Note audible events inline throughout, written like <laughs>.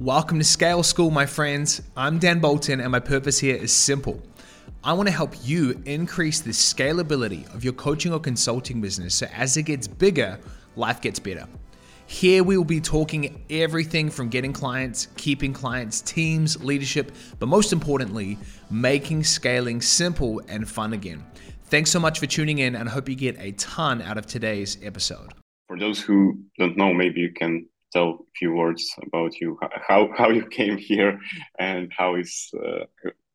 Welcome to Scale School, my friends. I'm Dan Bolton, and my purpose here is simple. I want to help you increase the scalability of your coaching or consulting business so as it gets bigger, life gets better. Here we will be talking everything from getting clients, keeping clients, teams, leadership, but most importantly, making scaling simple and fun again. Thanks so much for tuning in and I hope you get a ton out of today's episode. For those who don't know, maybe you can tell a few words about you, how <laughs> how you came here, and how is uh,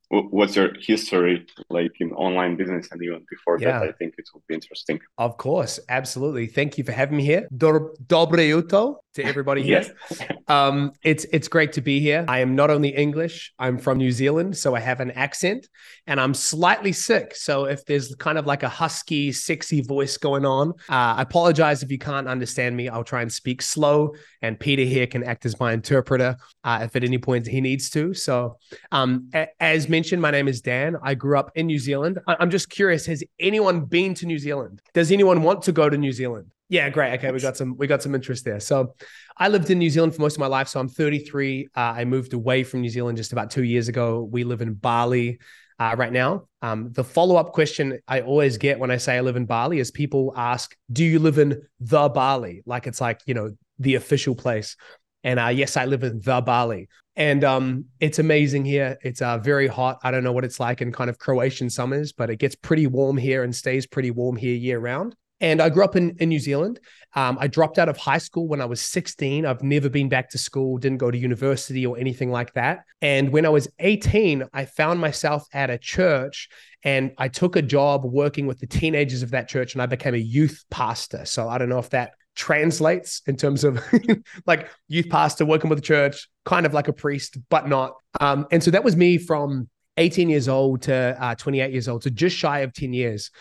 what's your history like in online business and even before yeah. that i think it will be interesting. Of course. Absolutely. Thank you for having me here. Dobre jutro to everybody <laughs> here yes. um, it's it's great to be here i am not only english i'm from new zealand so i have an accent and i'm slightly sick so if there's kind of like a husky sexy voice going on uh, i apologize if you can't understand me i'll try and speak slow and peter here can act as my interpreter uh, if at any point he needs to so um, a- as mentioned, my name is Dan. I grew up in New Zealand. I- am just curious: has anyone been to New Zealand? Does anyone want to go to New Zealand? Yeah, great. Okay, we got some we got some interest there. So, I lived in New Zealand for most of my life. So I'm 33. Uh, I moved away from New Zealand just about two years ago. We live in Bali. Uh, right now. Um, the follow up question I always get when I say I live in Bali is people ask, Do you live in the Bali? Like it's like, you know, the official place. And uh, yes, I live in the Bali, and um, it's amazing here. It's uh, very hot. I don't know what it's like in kind of Croatian summers, but it gets pretty warm here and stays pretty warm here year round. And I grew up in, in New Zealand. Um, I dropped out of high school when I was 16. I've never been back to school, didn't go to university or anything like that. And when I was 18, I found myself at a church and I took a job working with the teenagers of that church and I became a youth pastor. So I don't know if that translates in terms of <laughs> like youth pastor working with the church, kind of like a priest, but not. Um, and so that was me from 18 years old to uh, 28 years old, so just shy of 10 years.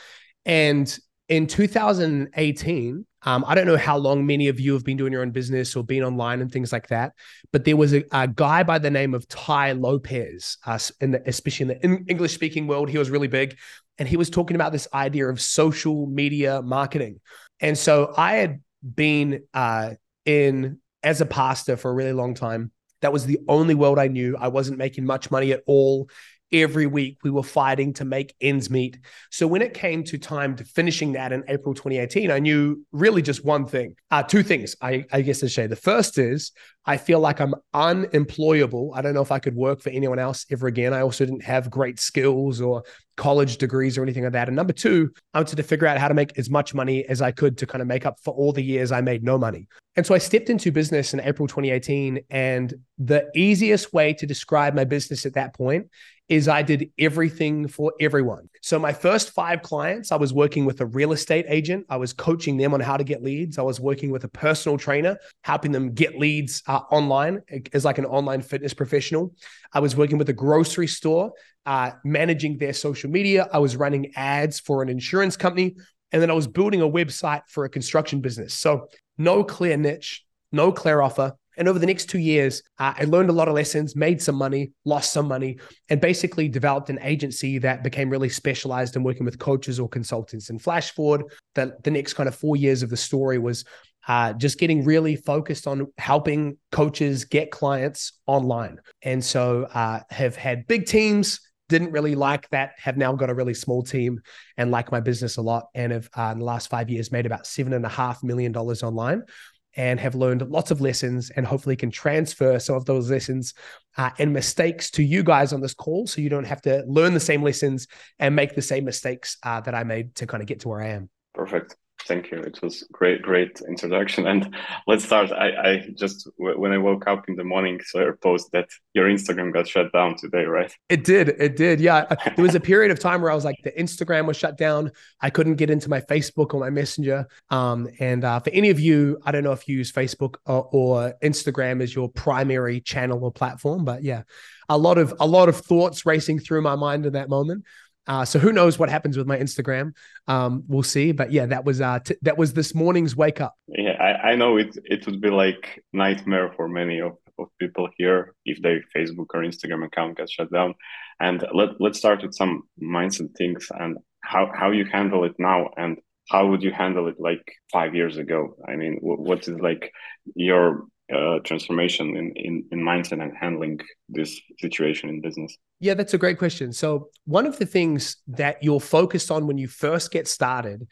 And in 2018, um, I don't know how long many of you have been doing your own business or been online and things like that, but there was a, a guy by the name of Tai Lopez, uh, in the, especially in the English speaking world. He was really big. And he was talking about this idea of social media marketing. And so I had been uh, in as a pastor for a really long time. That was the only world I knew. I wasn't making much money at all every week we were fighting to make ends meet. So when it came to time to finishing that in April 2018, I knew really just one thing, uh, two things, I, I guess to say. The first is I feel like I'm unemployable. I don't know if I could work for anyone else ever again. I also didn't have great skills or college degrees or anything like that. And number two, I wanted to figure out how to make as much money as I could to kind of make up for all the years I made no money. And so I stepped into business in April 2018. And the easiest way to describe my business at that point is I did everything for everyone. So my first five clients, I was working with a real estate agent. I was coaching them on how to get leads. I was working with a personal trainer, helping them get leads uh, online as like an online fitness professional. I was working with a grocery store, uh, managing their social media. I was running ads for an insurance company. And then I was building a website for a construction business. So no clear niche, no clear offer, and over the next two years, uh, I learned a lot of lessons, made some money, lost some money, and basically developed an agency that became really specialized in working with coaches or consultants. And flash forward, the, the next kind of four years of the story was uh, just getting really focused on helping coaches get clients online. And so uh, have had big teams, didn't really like that, have now got a really small team and like my business a lot. And have uh, in the last five years made about seven and a half million dollars online and have learned lots of lessons and hopefully can transfer some of those lessons uh, and mistakes to you guys on this call so you don't have to learn the same lessons and make the same mistakes uh, that I made to kind of get to where I am. Perfect. Thank you. It was great, great introduction. And let's start. I, I just when I woke up in the morning, saw your post that your Instagram got shut down today, right? It did. It did. Yeah. there was a period of time where I was like, the Instagram was shut down. I couldn't get into my Facebook or my Messenger. Um, and uh, for any of you, I don't know if you use Facebook or, or Instagram as your primary channel or platform, but yeah, a lot of a lot of thoughts racing through my mind in that moment. Uh, so who knows what happens with my Instagram? Um, we'll see. But yeah, that was uh, t- that was this morning's wake up. Yeah, I, I know it. It would be like nightmare for many of, of people here if their Facebook or Instagram account gets shut down. And let let's start with some mindset things and how how you handle it now and how would you handle it like five years ago? I mean, what is like your uh, transformation in, in in mindset and handling this situation in business? Yeah, that's a great question. So one of the things that you're focused on when you first get started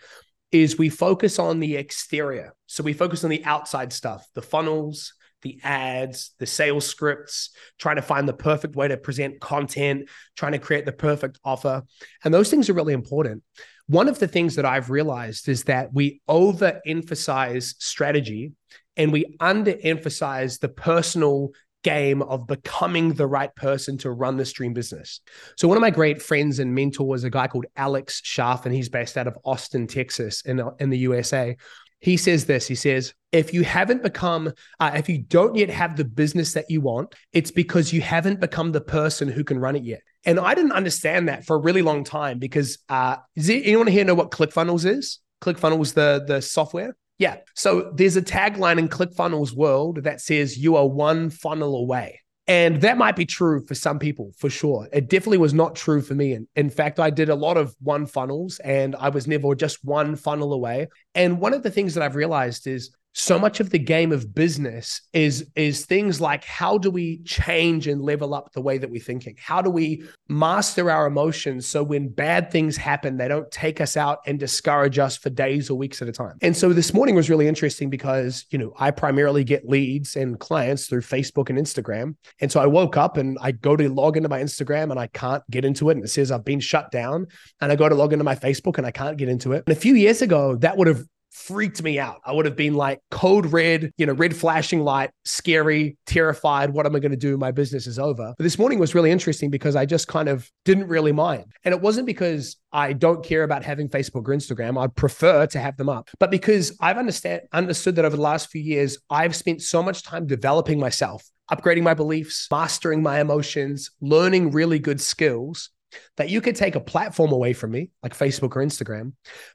is we focus on the exterior. So we focus on the outside stuff, the funnels, the ads, the sales scripts, trying to find the perfect way to present content, trying to create the perfect offer. And those things are really important. One of the things that I've realized is that we overemphasize strategy and we underemphasize the personal game of becoming the right person to run the stream business. So one of my great friends and mentors, a guy called Alex Scharf, and he's based out of Austin, Texas, in, in the USA. He says this. He says, if you haven't become, uh, if you don't yet have the business that you want, it's because you haven't become the person who can run it yet. And I didn't understand that for a really long time because uh, does anyone here know what ClickFunnels is? ClickFunnels, the the software. Yeah. So there's a tagline in ClickFunnels world that says you are one funnel away. And that might be true for some people, for sure. It definitely was not true for me. And in fact, I did a lot of one funnels and I was never just one funnel away. And one of the things that I've realized is so much of the game of business is is things like how do we change and level up the way that we're thinking? How do we master our emotions so when bad things happen they don't take us out and discourage us for days or weeks at a time? And so this morning was really interesting because you know i primarily get leads and clients through facebook and instagram. And so i woke up and i go to log into my instagram and i can't get into it. And it says i've been shut down. And i go to log into my facebook and i can't get into it. And a few years ago that would have freaked me out. I would have been like code red, you know, red flashing light, scary, terrified. What am I going to do? My business is over. But this morning was really interesting because I just kind of didn't really mind. And it wasn't because I don't care about having Facebook or Instagram. I'd prefer to have them up. But because I've understand understood that over the last few years, I've spent so much time developing myself, upgrading my beliefs, mastering my emotions, learning really good skills that you could take a platform away from me like facebook or instagram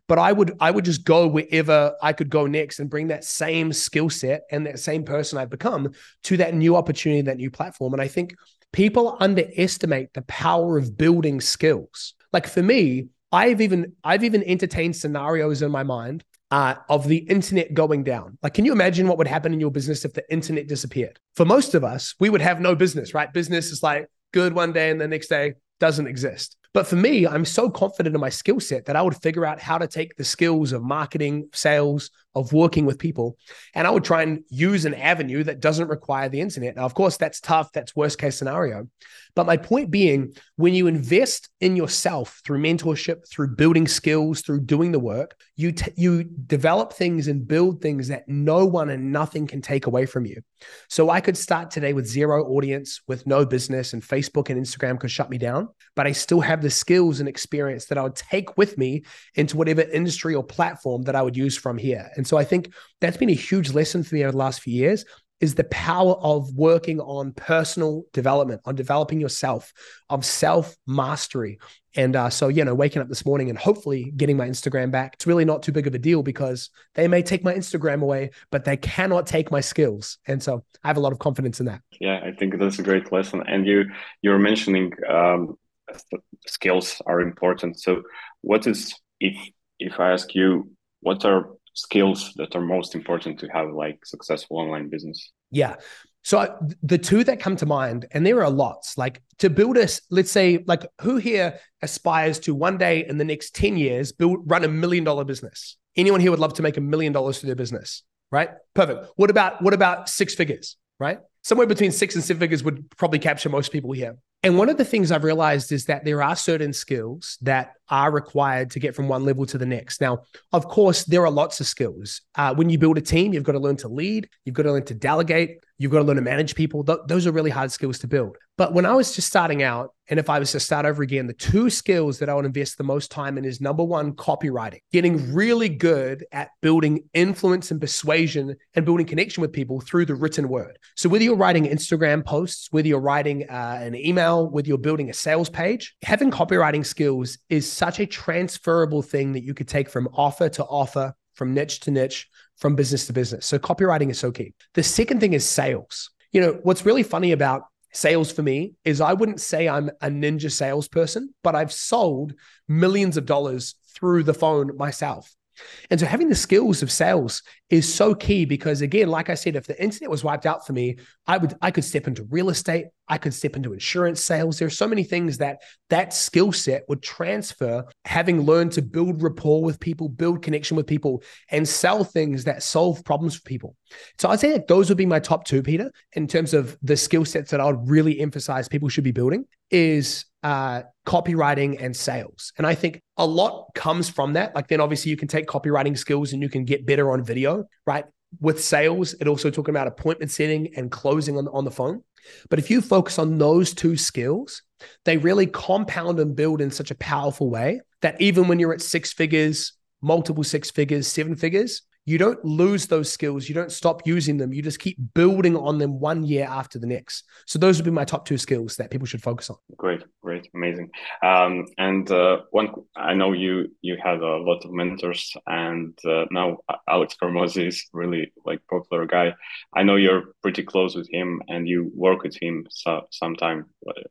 but i would i would just go wherever i could go next and bring that same skill set and that same person i've become to that new opportunity that new platform and i think people underestimate the power of building skills like for me i've even i've even entertained scenarios in my mind uh, of the internet going down. Like, can you imagine what would happen in your business if the internet disappeared? For most of us, we would have no business, right? Business is like good one day and the next day doesn't exist. But for me, I'm so confident in my skill set that I would figure out how to take the skills of marketing, sales, of working with people, and I would try and use an avenue that doesn't require the internet. Now, of course, that's tough. That's worst case scenario. But my point being, when you invest in yourself through mentorship, through building skills, through doing the work, you t- you develop things and build things that no one and nothing can take away from you. So I could start today with zero audience, with no business, and Facebook and Instagram could shut me down. But I still have the skills and experience that I would take with me into whatever industry or platform that I would use from here. And so I think that's been a huge lesson for me over the last few years is the power of working on personal development, on developing yourself, of self mastery. And uh, so, you know, waking up this morning and hopefully getting my Instagram back, it's really not too big of a deal because they may take my Instagram away, but they cannot take my skills. And so I have a lot of confidence in that. Yeah, I think that's a great lesson. And you, you're mentioning um, skills are important. So, what is, if, if I ask you, what are skills that are most important to have like successful online business? Yeah. So I, the two that come to mind, and there are lots, like to build a, let's say, like who here aspires to one day in the next 10 years build run a million dollar business? Anyone here would love to make a million dollars through their business, right? Perfect. What about what about six figures, right? Somewhere between six and seven figures would probably capture most people here. And one of the things I've realized is that there are certain skills that are required to get from one level to the next. Now, of course, there are lots of skills. Uh, when you build a team, you've got to learn to lead, you've got to learn to delegate, you've got to learn to manage people. Th- those are really hard skills to build. But when I was just starting out, and if I was to start over again, the two skills that I would invest the most time in is number one, copywriting, getting really good at building influence and persuasion and building connection with people through the written word. So whether you're writing Instagram posts, whether you're writing uh, an email, whether you're building a sales page, having copywriting skills is such a transferable thing that you could take from offer to offer, from niche to niche, from business to business. So copywriting is so key. The second thing is sales. You know, what's really funny about sales for me is I wouldn't say I'm a ninja salesperson, but I've sold millions of dollars through the phone myself. And so having the skills of sales is so key because again, like I said, if the internet was wiped out for me, I would I could step into real estate, I could step into insurance sales. There are so many things that that skill set would transfer having learned to build rapport with people, build connection with people and sell things that solve problems for people. So I'd say that those would be my top 2 Peter in terms of the skill sets that I would really emphasize people should be building is uh, copywriting and sales. And I think a lot comes from that. Like then obviously you can take copywriting skills and you can get better on video, right? With sales, it also talking about appointment setting and closing on, on the phone. But if you focus on those two skills, they really compound and build in such a powerful way that even when you're at six figures, multiple six figures, seven figures, you don't lose those skills. You don't stop using them. You just keep building on them one year after the next. So those would be my top two skills that people should focus on. Great, great, amazing. Um, and uh, one, I know you you have a lot of mentors, and uh, now Alex Hormozi is really like popular guy. I know you're pretty close with him, and you work with him so, sometime,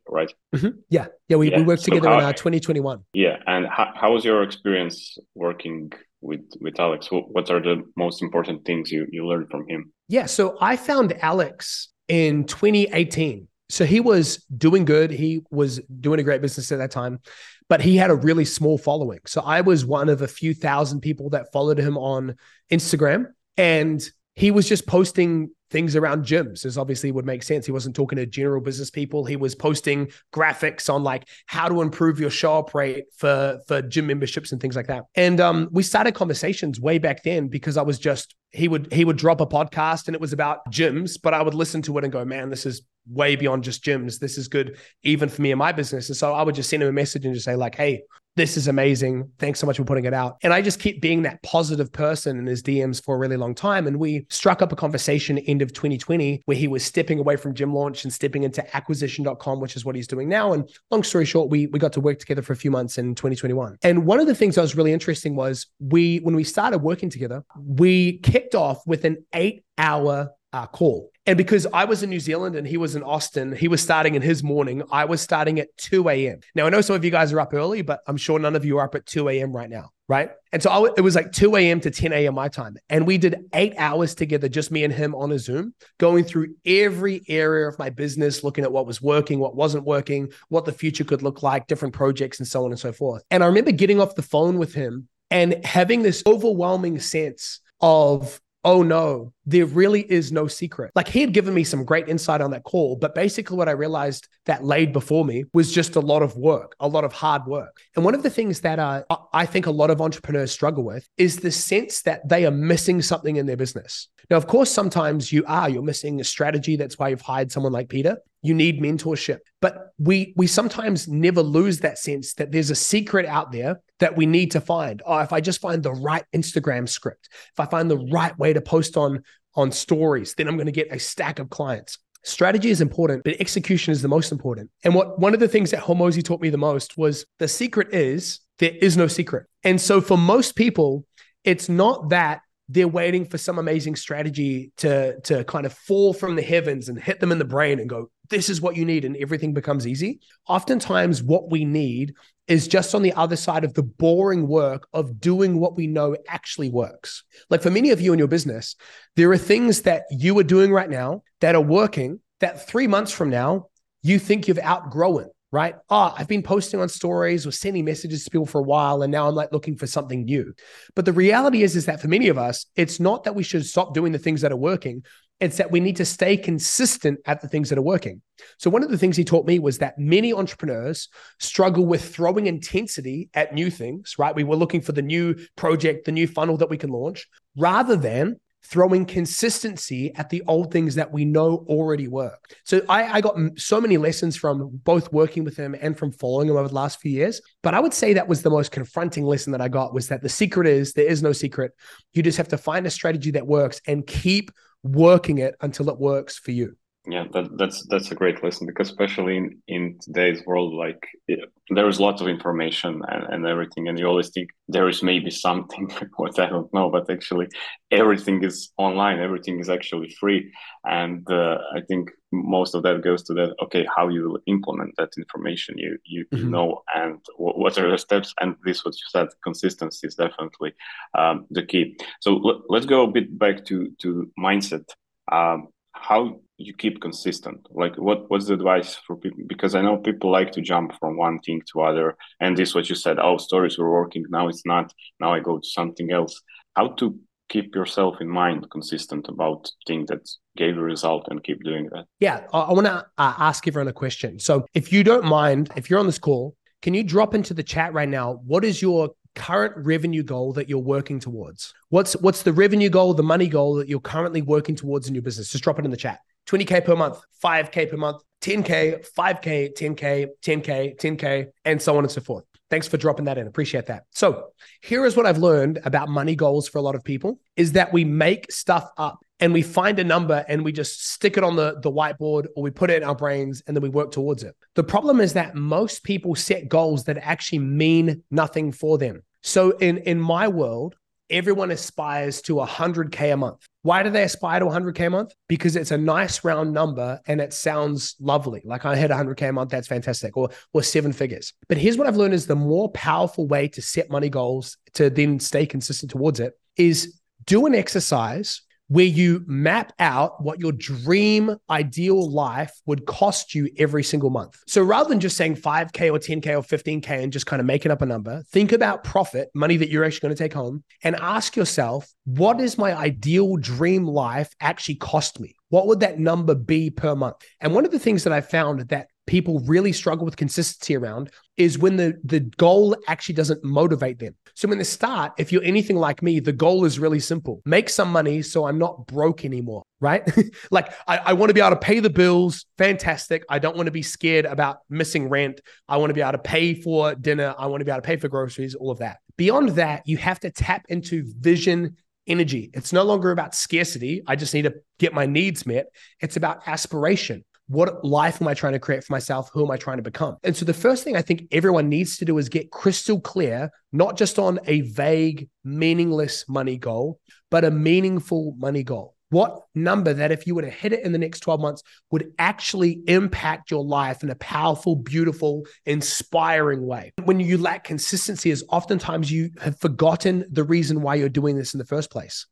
right? Mm-hmm. Yeah, yeah, we, yeah. we worked so together how, in uh, 2021. Yeah, and how, how was your experience working with with Alex? What, what are the most important things you you learned from him? Yeah, so I found Alex in 2018. So he was doing good. He was doing a great business at that time, but he had a really small following. So I was one of a few thousand people that followed him on Instagram, and he was just posting things around gyms as obviously would make sense. He wasn't talking to general business people. He was posting graphics on like how to improve your show up rate for for gym memberships and things like that. And um, we started conversations way back then because I was just he would he would drop a podcast and it was about gyms, but I would listen to it and go, man, this is way beyond just gyms. This is good even for me and my business. And so I would just send him a message and just say like, hey, this is amazing. Thanks so much for putting it out. And I just keep being that positive person in his DMs for a really long time. And we struck up a conversation end of 2020 where he was stepping away from gym launch and stepping into acquisition.com, which is what he's doing now. And long story short, we we got to work together for a few months in 2021. And one of the things that was really interesting was we when we started working together, we kicked off with an eight hour uh, call. And because I was in New Zealand and he was in Austin, he was starting in his morning. I was starting at 2 a.m. Now, I know some of you guys are up early, but I'm sure none of you are up at 2 a.m. right now. Right. And so it was like 2 a.m. to 10 a.m. my time. And we did eight hours together, just me and him on a Zoom, going through every area of my business, looking at what was working, what wasn't working, what the future could look like, different projects, and so on and so forth. And I remember getting off the phone with him and having this overwhelming sense of oh no, there really is no secret. Like he had given me some great insight on that call, but basically what I realized that laid before me was just a lot of work, a lot of hard work. And one of the things that uh, I think a lot of entrepreneurs struggle with is the sense that they are missing something in their business. Now, of course, sometimes you are, you're missing a strategy. That's why you've hired someone like Peter. You need mentorship. But we we sometimes never lose that sense that there's a secret out there that we need to find. Oh, if I just find the right Instagram script, if I find the right way to post on on stories, then I'm going to get a stack of clients. Strategy is important, but execution is the most important. And what one of the things that Hormozi taught me the most was the secret is there is no secret. And so for most people, it's not that they're waiting for some amazing strategy to to kind of fall from the heavens and hit them in the brain and go this is what you need and everything becomes easy oftentimes what we need is just on the other side of the boring work of doing what we know actually works like for many of you in your business there are things that you are doing right now that are working that 3 months from now you think you've outgrown right? Oh, I've been posting on stories or sending messages to people for a while, and now I'm like looking for something new. But the reality is, is that for many of us, it's not that we should stop doing the things that are working. It's that we need to stay consistent at the things that are working. So, one of the things he taught me was that many entrepreneurs struggle with throwing intensity at new things, right? We were looking for the new project, the new funnel that we can launch, rather than throwing consistency at the old things that we know already work. So I, I, got so many lessons from both working with him and from following him over the last few years. But I would say that was the most confronting lesson that I got was that the secret is there is no secret. You just have to find a strategy that works and keep working it until it works for you. Yeah that, that's that's a great lesson because especially in in today's world like it, there is lots of information and, and everything and you always think there is maybe something <laughs> what i don't know but actually everything is online everything is actually free. And uh, i think most of that goes to that okay how you implement that information you you, mm-hmm. you know and w- what are the steps? And this what you said consistency is definitely um, the key. So l- let's go a bit back to to mindset. Um, how you keep consistent like what what's the advice for people because i know people like to jump from one thing to other and this what you said oh stories were working now it's not now i go to something else. How to keep yourself in mind consistent about things that gave a result and keep doing that? Yeah i, I want to uh, ask everyone a question. So if you don't mind if you're on this call can you drop into the chat right now what is your current revenue goal that you're working towards? What's what's the revenue goal the money goal that you're currently working towards in your business? Just drop it in the chat. 20k per month 5k per month 10k 5k 10k 10k 10k and so on and so forth Thanks for dropping that in. Appreciate that. So, here is what I've learned about money goals for a lot of people is that we make stuff up and we find a number and we just stick it on the, the whiteboard or we put it in our brains and then we work towards it. The problem is that most people set goals that actually mean nothing for them. So in in my world, everyone aspires to 100K a month. Why do they aspire to 100K a month? Because it's a nice round number and it sounds lovely. Like I hit 100K a month, that's fantastic, or, or seven figures. But here's what I've learned is the more powerful way to set money goals to then stay consistent towards it is do an exercise where you map out what your dream ideal life would cost you every single month. So rather than just saying 5K or 10K or 15K and just kind of making up a number, think about profit, money that you're actually going to take home, and ask yourself, what is my ideal dream life actually cost me? What would that number be per month? And one of the things that I found that people really struggle with consistency around is when the the goal actually doesn't motivate them. So in the start, if you're anything like me, the goal is really simple. Make some money so I'm not broke anymore, right? <laughs> like I, I want to be able to pay the bills. Fantastic. I don't want to be scared about missing rent. I want to be able to pay for dinner. I want to be able to pay for groceries, all of that. Beyond that, you have to tap into vision energy. It's no longer about scarcity. I just need to get my needs met. It's about aspiration. What life am I trying to create for myself? Who am I trying to become? And so the first thing I think everyone needs to do is get crystal clear, not just on a vague, meaningless money goal, but a meaningful money goal. What number that, if you were to hit it in the next 12 months, would actually impact your life in a powerful, beautiful, inspiring way? When you lack consistency, is oftentimes you have forgotten the reason why you're doing this in the first place.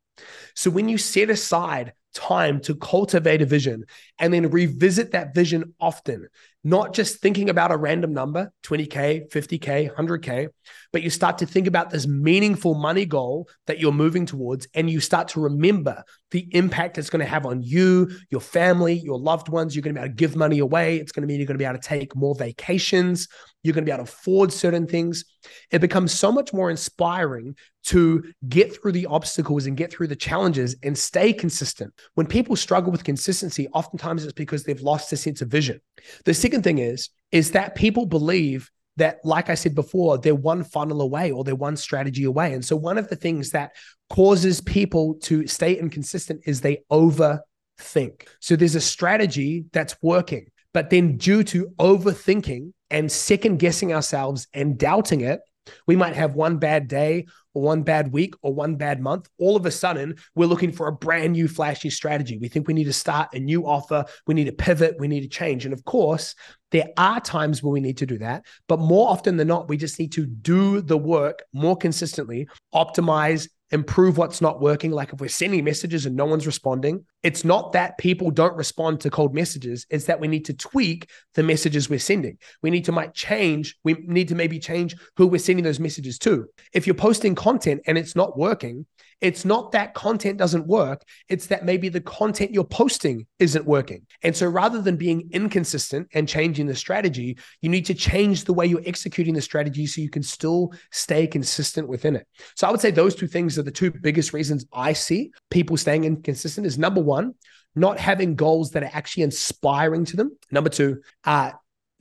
So when you set aside time to cultivate a vision and then revisit that vision often, not just thinking about a random number 20K, 50K, 100K, but you start to think about this meaningful money goal that you're moving towards and you start to remember the impact it's going to have on you, your family, your loved ones. You're going to be able to give money away. It's going to mean you're going to be able to take more vacations. You're going to be able to afford certain things. It becomes so much more inspiring to get through the obstacles and get through the challenges and stay consistent. When people struggle with consistency, oftentimes it's because they've lost a sense of vision. The second thing is, is that people believe that, like I said before, they're one funnel away or they're one strategy away. And so, one of the things that causes people to stay inconsistent is they overthink. So, there's a strategy that's working, but then due to overthinking and second guessing ourselves and doubting it, we might have one bad day or one bad week or one bad month. All of a sudden, we're looking for a brand new flashy strategy. We think we need to start a new offer. We need to pivot. We need to change. And of course, there are times where we need to do that. But more often than not, we just need to do the work more consistently, optimize, improve what's not working. Like if we're sending messages and no one's responding, it's not that people don't respond to cold messages. It's that we need to tweak the messages we're sending. We need to might change. We need to maybe change who we're sending those messages to. If you're posting content and it's not working, it's not that content doesn't work. It's that maybe the content you're posting isn't working. And so rather than being inconsistent and changing the strategy, you need to change the way you're executing the strategy so you can still stay consistent within it. So I would say those two things are the two biggest reasons I see people staying inconsistent is number one, not having goals that are actually inspiring to them. Number two, uh,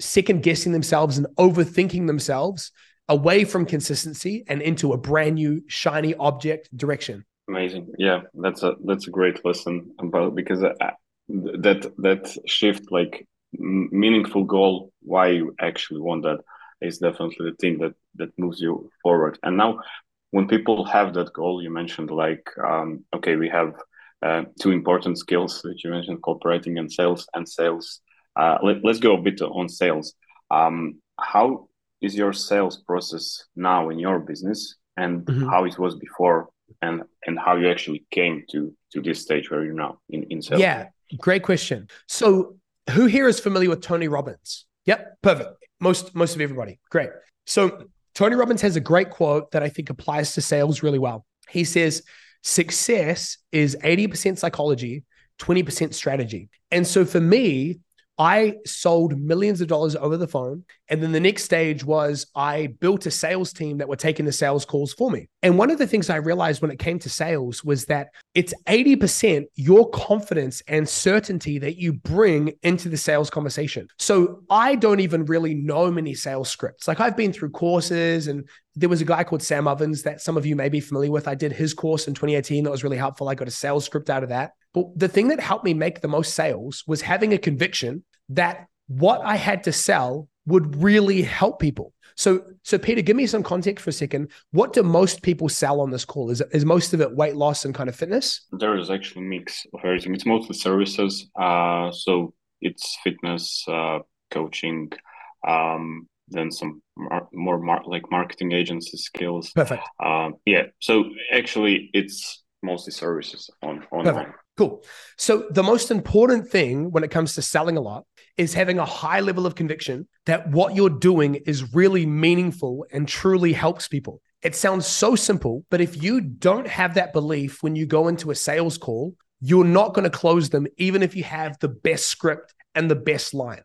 second guessing themselves and overthinking themselves away from consistency and into a brand new shiny object direction. Amazing. Yeah, that's a that's a great lesson about because uh, that that shift like meaningful goal why you actually want that is definitely the thing that that moves you forward. And now when people have that goal you mentioned like um, okay we have uh, two important skills that you mentioned: copywriting and sales. And sales. Uh, let, us go a bit on sales. Um, how is your sales process now in your business, and mm-hmm. how it was before, and and how you actually came to to this stage where you're now in in sales? Yeah, great question. So, who here is familiar with Tony Robbins? Yep, perfect. Most most of everybody. Great. So Tony Robbins has a great quote that I think applies to sales really well. He says, "Success is 80% psychology, 20% strategy." And so for me, I sold millions of dollars over the phone. And then the next stage was I built a sales team that were taking the sales calls for me. And one of the things I realized when it came to sales was that it's 80% your confidence and certainty that you bring into the sales conversation. So I don't even really know many sales scripts. Like I've been through courses and there was a guy called Sam Ovens that some of you may be familiar with. I did his course in 2018 that was really helpful. I got a sales script out of that. But the thing that helped me make the most sales was having a conviction that what I had to sell would really help people. So, so Peter, give me some context for a second. What do most people sell on this call? Is is most of it weight loss and kind of fitness? There is actually a mix of everything. It's mostly services. Uh, so it's fitness, uh, coaching, um, then some mar- more mar- like marketing agency skills. Perfect. Um, yeah. So actually, it's mostly services on online. Perfect. Cool. So the most important thing when it comes to selling a lot is having a high level of conviction that what you're doing is really meaningful and truly helps people. It sounds so simple, but if you don't have that belief when you go into a sales call, you're not going to close them, even if you have the best script and the best line.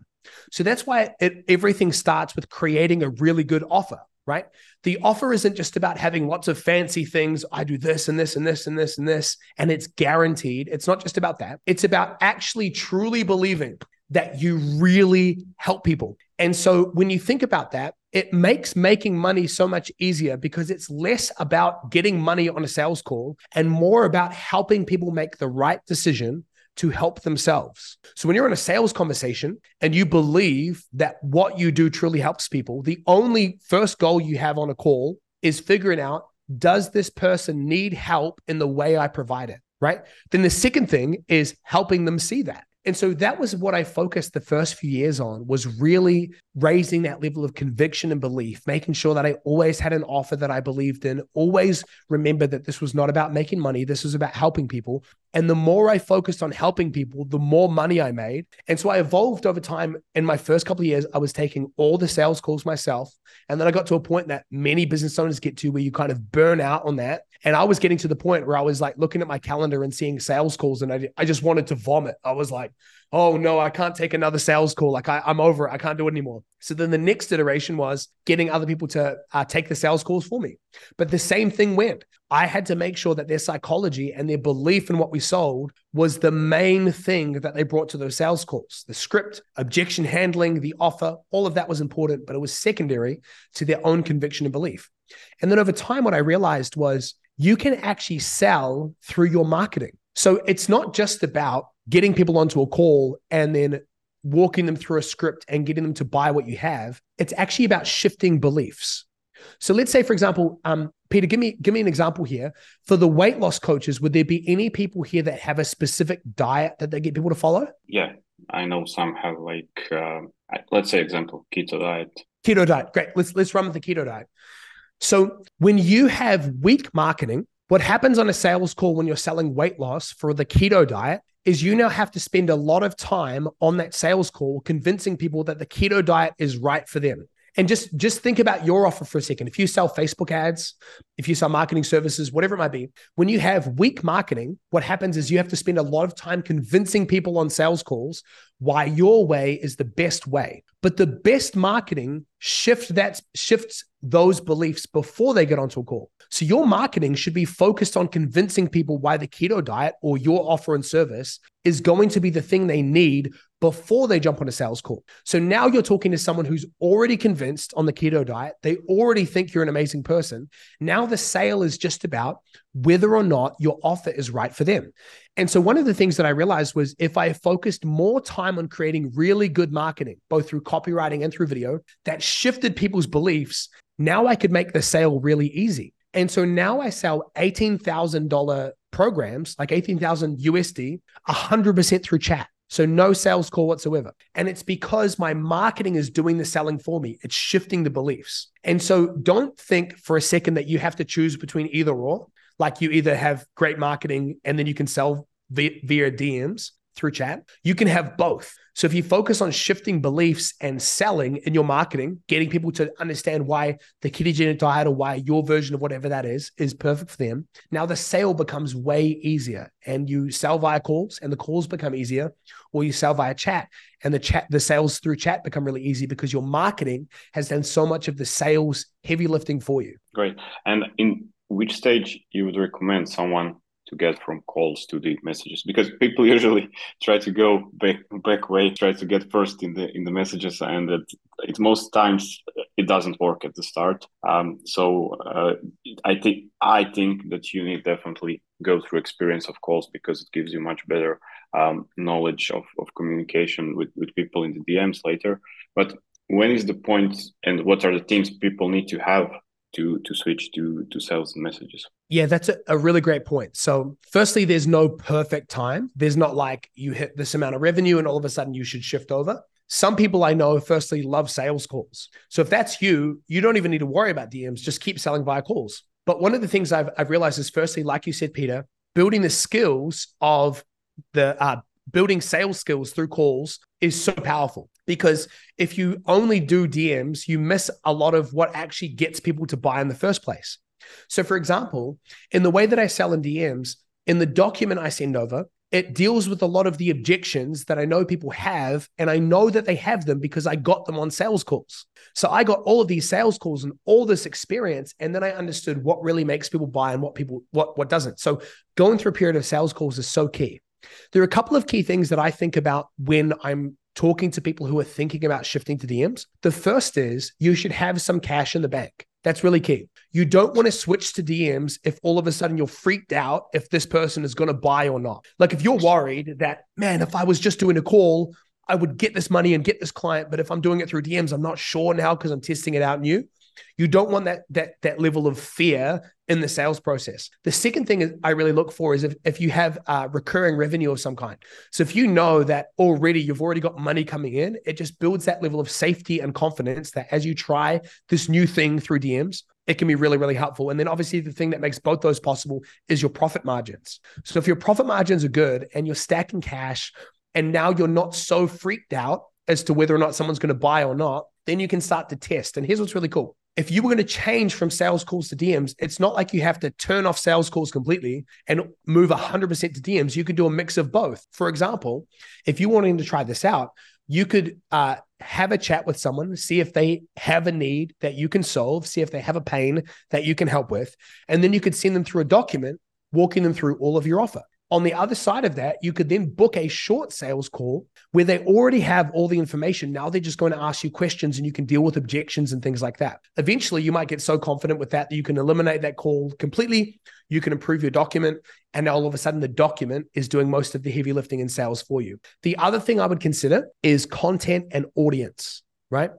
So that's why it, everything starts with creating a really good offer right? The offer isn't just about having lots of fancy things. I do this and this and this and this and this, and it's guaranteed. It's not just about that. It's about actually truly believing that you really help people. And so when you think about that, it makes making money so much easier because it's less about getting money on a sales call and more about helping people make the right decision to help themselves. So when you're in a sales conversation and you believe that what you do truly helps people, the only first goal you have on a call is figuring out does this person need help in the way I provide it? Right. Then the second thing is helping them see that. And so that was what I focused the first few years on was really raising that level of conviction and belief, making sure that I always had an offer that I believed in, always remember that this was not about making money, this was about helping people. And the more I focused on helping people, the more money I made. And so I evolved over time. In my first couple of years, I was taking all the sales calls myself. And then I got to a point that many business owners get to where you kind of burn out on that. And I was getting to the point where I was like looking at my calendar and seeing sales calls and I, I just wanted to vomit. I was like, oh no, I can't take another sales call. Like I, am over it. I can't do it anymore. So then the next iteration was getting other people to uh, take the sales calls for me. But the same thing went. I had to make sure that their psychology and their belief in what we sold was the main thing that they brought to those sales calls. The script, objection handling, the offer, all of that was important, but it was secondary to their own conviction and belief. And then over time, what I realized was you can actually sell through your marketing. So it's not just about getting people onto a call and then walking them through a script and getting them to buy what you have. It's actually about shifting beliefs. So let's say, for example, um, Peter, give me give me an example here for the weight loss coaches. Would there be any people here that have a specific diet that they get people to follow? Yeah, I know some have like uh, let's say example keto diet. Keto diet, great. Let's let's run with the keto diet. So when you have weak marketing, what happens on a sales call when you're selling weight loss for the keto diet is you now have to spend a lot of time on that sales call convincing people that the keto diet is right for them. And just just think about your offer for a second. If you sell Facebook ads, if you sell marketing services, whatever it might be, when you have weak marketing, what happens is you have to spend a lot of time convincing people on sales calls why your way is the best way. But the best marketing shift that shifts those beliefs before they get onto a call. So your marketing should be focused on convincing people why the keto diet or your offer and service is going to be the thing they need before they jump on a sales call. So now you're talking to someone who's already convinced on the keto diet. They already think you're an amazing person. Now the sale is just about whether or not your offer is right for them. And so one of the things that I realized was if I focused more time on creating really good marketing, both through copywriting and through video, that shifted people's beliefs, now I could make the sale really easy. And so now I sell $18,000 programs like 18,000 USD 100% through chat. So no sales call whatsoever. And it's because my marketing is doing the selling for me. It's shifting the beliefs. And so don't think for a second that you have to choose between either or. Like you either have great marketing and then you can sell via, via DMs through chat. You can have both. So if you focus on shifting beliefs and selling in your marketing, getting people to understand why the ketogenic diet or why your version of whatever that is is perfect for them, now the sale becomes way easier and you sell via calls and the calls become easier or you sell via chat and the chat the sales through chat become really easy because your marketing has done so much of the sales heavy lifting for you. Great. And in which stage you would recommend someone to get from calls to the messages because people <laughs> usually try to go back back way try to get first in the in the messages and it, it most times it doesn't work at the start. Um, so uh, i think i think that you need definitely go through experience of calls because it gives you much better um, knowledge of, of communication with, with people in the dms later. But when is the point and what are the things people need to have to to switch to to sales messages. Yeah that's a, a, really great point. So firstly there's no perfect time. There's not like you hit this amount of revenue and all of a sudden you should shift over. Some people i know firstly love sales calls. So if that's you you don't even need to worry about dms just keep selling via calls. But one of the things i've, I've realized is firstly like you said peter building the skills of the uh, building sales skills through calls is so powerful because if you only do DMs, you miss a lot of what actually gets people to buy in the first place. So, for example, in the way that I sell in DMs, in the document I send over, it deals with a lot of the objections that I know people have. And I know that they have them because I got them on sales calls. So I got all of these sales calls and all this experience. And then I understood what really makes people buy and what people, what, what doesn't. So going through a period of sales calls is so key. There are a couple of key things that I think about when I'm talking to people who are thinking about shifting to DMs. The first is you should have some cash in the bank. That's really key. You don't want to switch to DMs if all of a sudden you're freaked out if this person is going to buy or not. Like if you're worried that, man, if I was just doing a call, I would get this money and get this client. But if I'm doing it through DMs, I'm not sure now because I'm testing it out new. You don't want that that that level of fear in the sales process. The second thing I really look for is if, if you have uh, recurring revenue of some kind. So if you know that already you've already got money coming in, it just builds that level of safety and confidence that as you try this new thing through DMs, it can be really, really helpful. And then obviously the thing that makes both those possible is your profit margins. So if your profit margins are good and you're stacking cash and now you're not so freaked out as to whether or not someone's going to buy or not, then you can start to test. And here's what's really cool if you were going to change from sales calls to DMs, it's not like you have to turn off sales calls completely and move 100% to DMs. You could do a mix of both. For example, if you wanted to try this out, you could uh, have a chat with someone, see if they have a need that you can solve, see if they have a pain that you can help with. And then you could send them through a document walking them through all of your offer. On the other side of that, you could then book a short sales call where they already have all the information. Now they're just going to ask you questions and you can deal with objections and things like that. Eventually, you might get so confident with that that you can eliminate that call completely. You can improve your document. And now all of a sudden, the document is doing most of the heavy lifting in sales for you. The other thing I would consider is content and audience, right?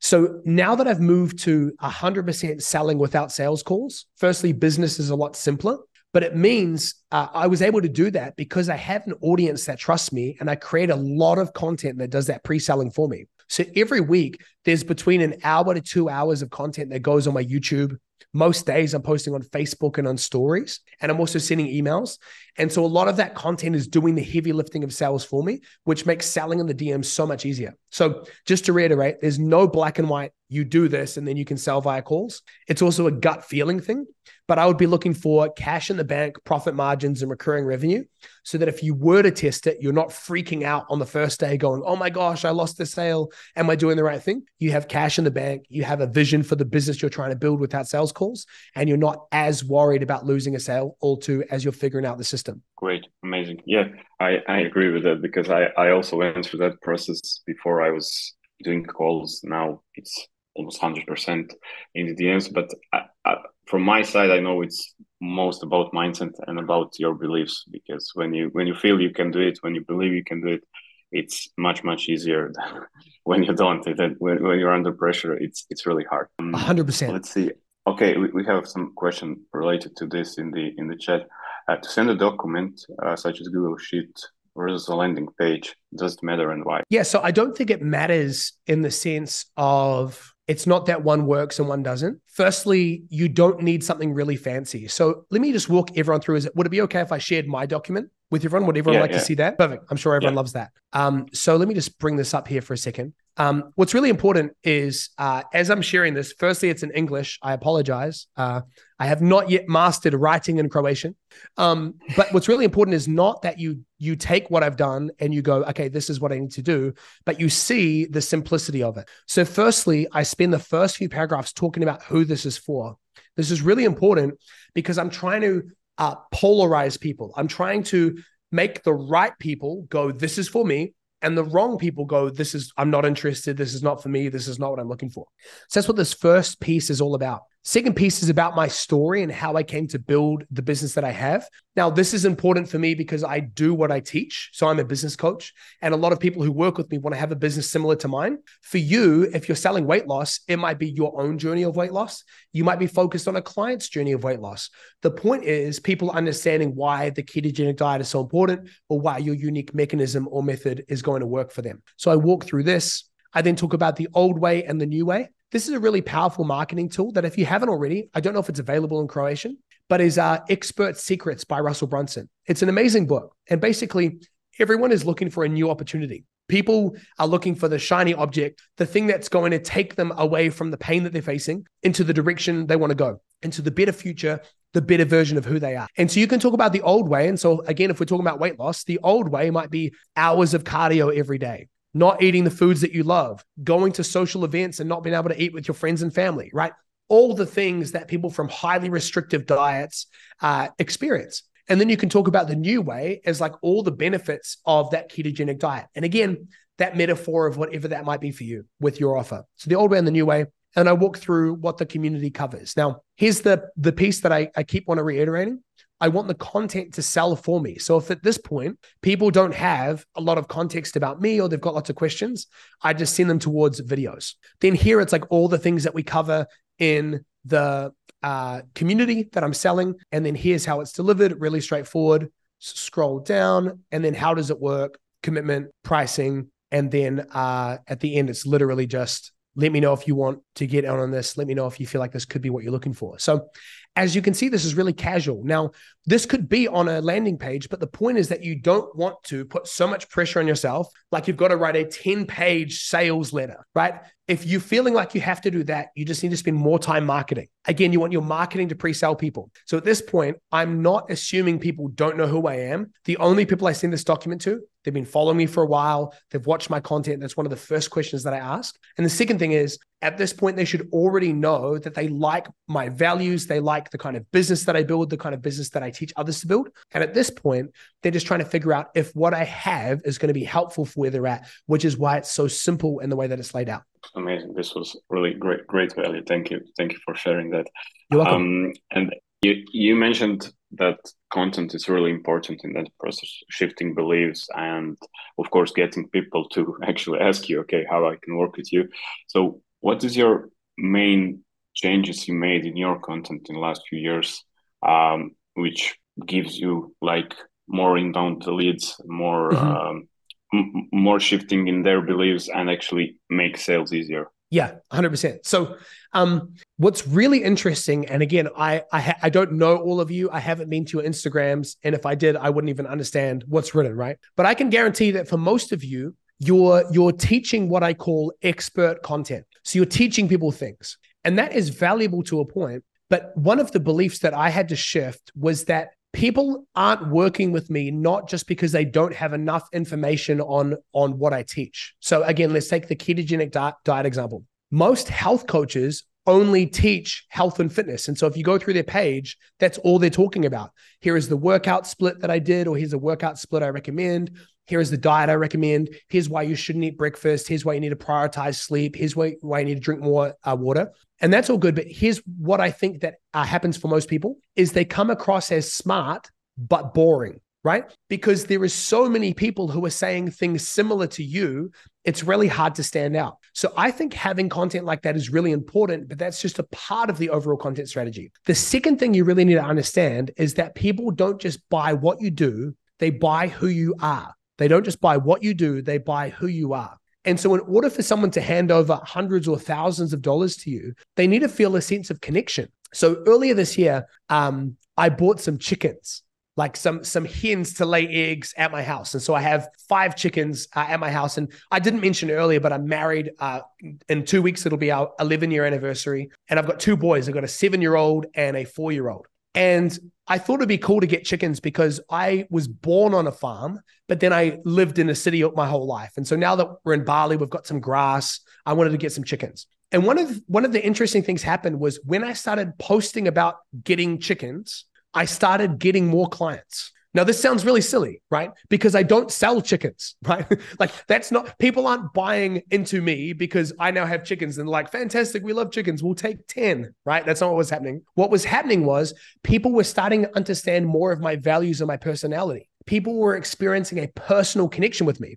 So now that I've moved to 100% selling without sales calls, firstly, business is a lot simpler. But it means uh, I was able to do that because I have an audience that trusts me and I create a lot of content that does that pre selling for me. So every week, there's between an hour to two hours of content that goes on my YouTube. Most days, I'm posting on Facebook and on stories, and I'm also sending emails. And so a lot of that content is doing the heavy lifting of sales for me, which makes selling in the DMs so much easier. So just to reiterate, there's no black and white. You do this and then you can sell via calls. It's also a gut feeling thing but I would be looking for cash in the bank, profit margins, and recurring revenue so that if you were to test it, you're not freaking out on the first day going, oh my gosh, I lost the sale. Am I doing the right thing? You have cash in the bank, you have a vision for the business you're trying to build without sales calls, and you're not as worried about losing a sale all too as you're figuring out the system. Great, amazing. Yeah, I, I agree with that because I, I also went through that process before I was doing calls. Now it's almost 100% in the DMs, but I, I, from my side, I know it's most about mindset and about your beliefs because when you when you feel you can do it, when you believe you can do it, it's much much easier than <laughs> when you don't. When, when you're under pressure, it's it's really hard. hundred percent. Let's see. Okay, we, we have some question related to this in the in the chat. Uh, to send a document uh, such as Google Sheet versus a landing page, does it matter and why? Yeah, so I don't think it matters in the sense of it's not that one works and one doesn't. Firstly, you don't need something really fancy. So let me just walk everyone through. Is it would it be okay if I shared my document with everyone? Would everyone Yeah, like yeah. to see that? Perfect. I'm sure everyone Yeah. loves that. Um, so let me just bring this up here for a second. Um, what's really important is uh, as I'm sharing this, firstly, it's in English. I apologize. Uh, I have not yet mastered writing in Croatian. Um, but what's really important is not that you you take what I've done and you go, okay, this is what I need to do, but you see the simplicity of it. So, firstly, I spend the first few paragraphs talking about who this is for. This is really important because I'm trying to uh, polarize people. I'm trying to make the right people go, this is for me. And the wrong people go, this is, I'm not interested. This is not for me. This is not what I'm looking for. So that's what this first piece is all about. Second piece is about my story and how I came to build the business that I have. Now, this is important for me because I do what I teach. So I'm a business coach, and a lot of people who work with me want to have a business similar to mine. For you, if you're selling weight loss, it might be your own journey of weight loss. You might be focused on a client's journey of weight loss. The point is people understanding why the ketogenic diet is so important or why your unique mechanism or method is going to work for them. So I walk through this. I then talk about the old way and the new way. This is a really powerful marketing tool that if you haven't already, I don't know if it's available in Croatian, but is uh, Expert Secrets by Russell Brunson. It's an amazing book. And basically, everyone is looking for a new opportunity. People are looking for the shiny object, the thing that's going to take them away from the pain that they're facing into the direction they want to go, into the better future, the better version of who they are. And so you can talk about the old way. And so, again, if we're talking about weight loss, the old way might be hours of cardio every day not eating the foods that you love, going to social events and not being able to eat with your friends and family, right? All the things that people from highly restrictive diets uh, experience. And then you can talk about the new way as like all the benefits of that ketogenic diet. And again, that metaphor of whatever that might be for you with your offer. So the old way and the new way. And I walk through what the community covers. Now, here's the the piece that I, I keep on reiterating. I want the content to sell for me. So if at this point people don't have a lot of context about me or they've got lots of questions, I just send them towards videos. Then here it's like all the things that we cover in the uh, community that I'm selling. And then here's how it's delivered, really straightforward. Scroll down, and then how does it work? Commitment, pricing. And then uh, at the end, it's literally just let me know if you want to get on on this. Let me know if you feel like this could be what you're looking for. So, as you can see, this is really casual. Now, this could be on a landing page, but the point is that you don't want to put so much pressure on yourself, like you've got to write a 10 page sales letter, right? If you're feeling like you have to do that, you just need to spend more time marketing. Again, you want your marketing to pre sell people. So at this point, I'm not assuming people don't know who I am. The only people I send this document to, they've been following me for a while, they've watched my content. That's one of the first questions that I ask. And the second thing is, at this point, they should already know that they like my values. They like the kind of business that I build, the kind of business that I teach others to build. And at this point, they're just trying to figure out if what I have is going to be helpful for where they're at, which is why it's so simple in the way that it's laid out. Amazing. This was really great, great value. Thank you. Thank you for sharing that. You're welcome. Um, and you, you mentioned that content is really important in that process, shifting beliefs, and of course, getting people to <laughs> actually ask you, okay, how I can work with you. So, what is your main changes you made in your content in the last few years, um, which gives you like more inbound leads, more Mhm. um, m- more shifting in their beliefs, and actually make sales easier? Yeah, 100%. So, um, what's really interesting, and again, I I, ha- I don't know all of you. I haven't been to your Instagrams, and if I did, I wouldn't even understand what's written, right? But I can guarantee that for most of you, you're you're teaching what I call expert content. So you're teaching people things, and that is valuable to a point. But one of the beliefs that I had to shift was that people aren't working with me not just because they don't have enough information on on what I teach. So again, let's take the ketogenic diet, diet example. Most health coaches only teach health and fitness. And so if you go through their page, that's all they're talking about. Here is the workout split that I did, or here's a workout split I recommend. Here is the diet I recommend. Here's why you shouldn't eat breakfast. Here's why you need to prioritize sleep. Here's why, why you need to drink more uh, water. And that's all good. But here's what I think that uh, happens for most people is they come across as smart, but boring. right? Because there is so many people who are saying things similar to you, it's really hard to stand out. So I think having content like that is really important, but that's just a part of the overall content strategy. The second thing you really need to understand is that people don't just buy what you do, they buy who you are. They don't just buy what you do, they buy who you are. And so, in order for someone to hand over hundreds or thousands of dollars to you, they need to feel a sense of connection. So, earlier this year, um, I bought some chickens like some some hens to lay eggs at my house. And so i have five chickens uh, at my house. And i didn't mention earlier but i'm married uh, in two weeks it'll be our 11 year anniversary. And i've got two boys. I've got a seven year old and a four year old and i thought it'd be cool to get chickens because i was born on a farm but then i lived in a city my whole life and so now that we're in bali we've got some grass i wanted to get some chickens and one of one of the interesting things happened was when i started posting about getting chickens I started getting more clients. Now, this sounds really silly, right? Because I don't sell chickens, <laughs> right? like, that's not, people aren't buying into me because I now have chickens and like, fantastic, we love chickens, we'll take 10, right? That's not what was happening. What was happening was people were starting to understand more of my values and my personality. People were experiencing a personal connection with me.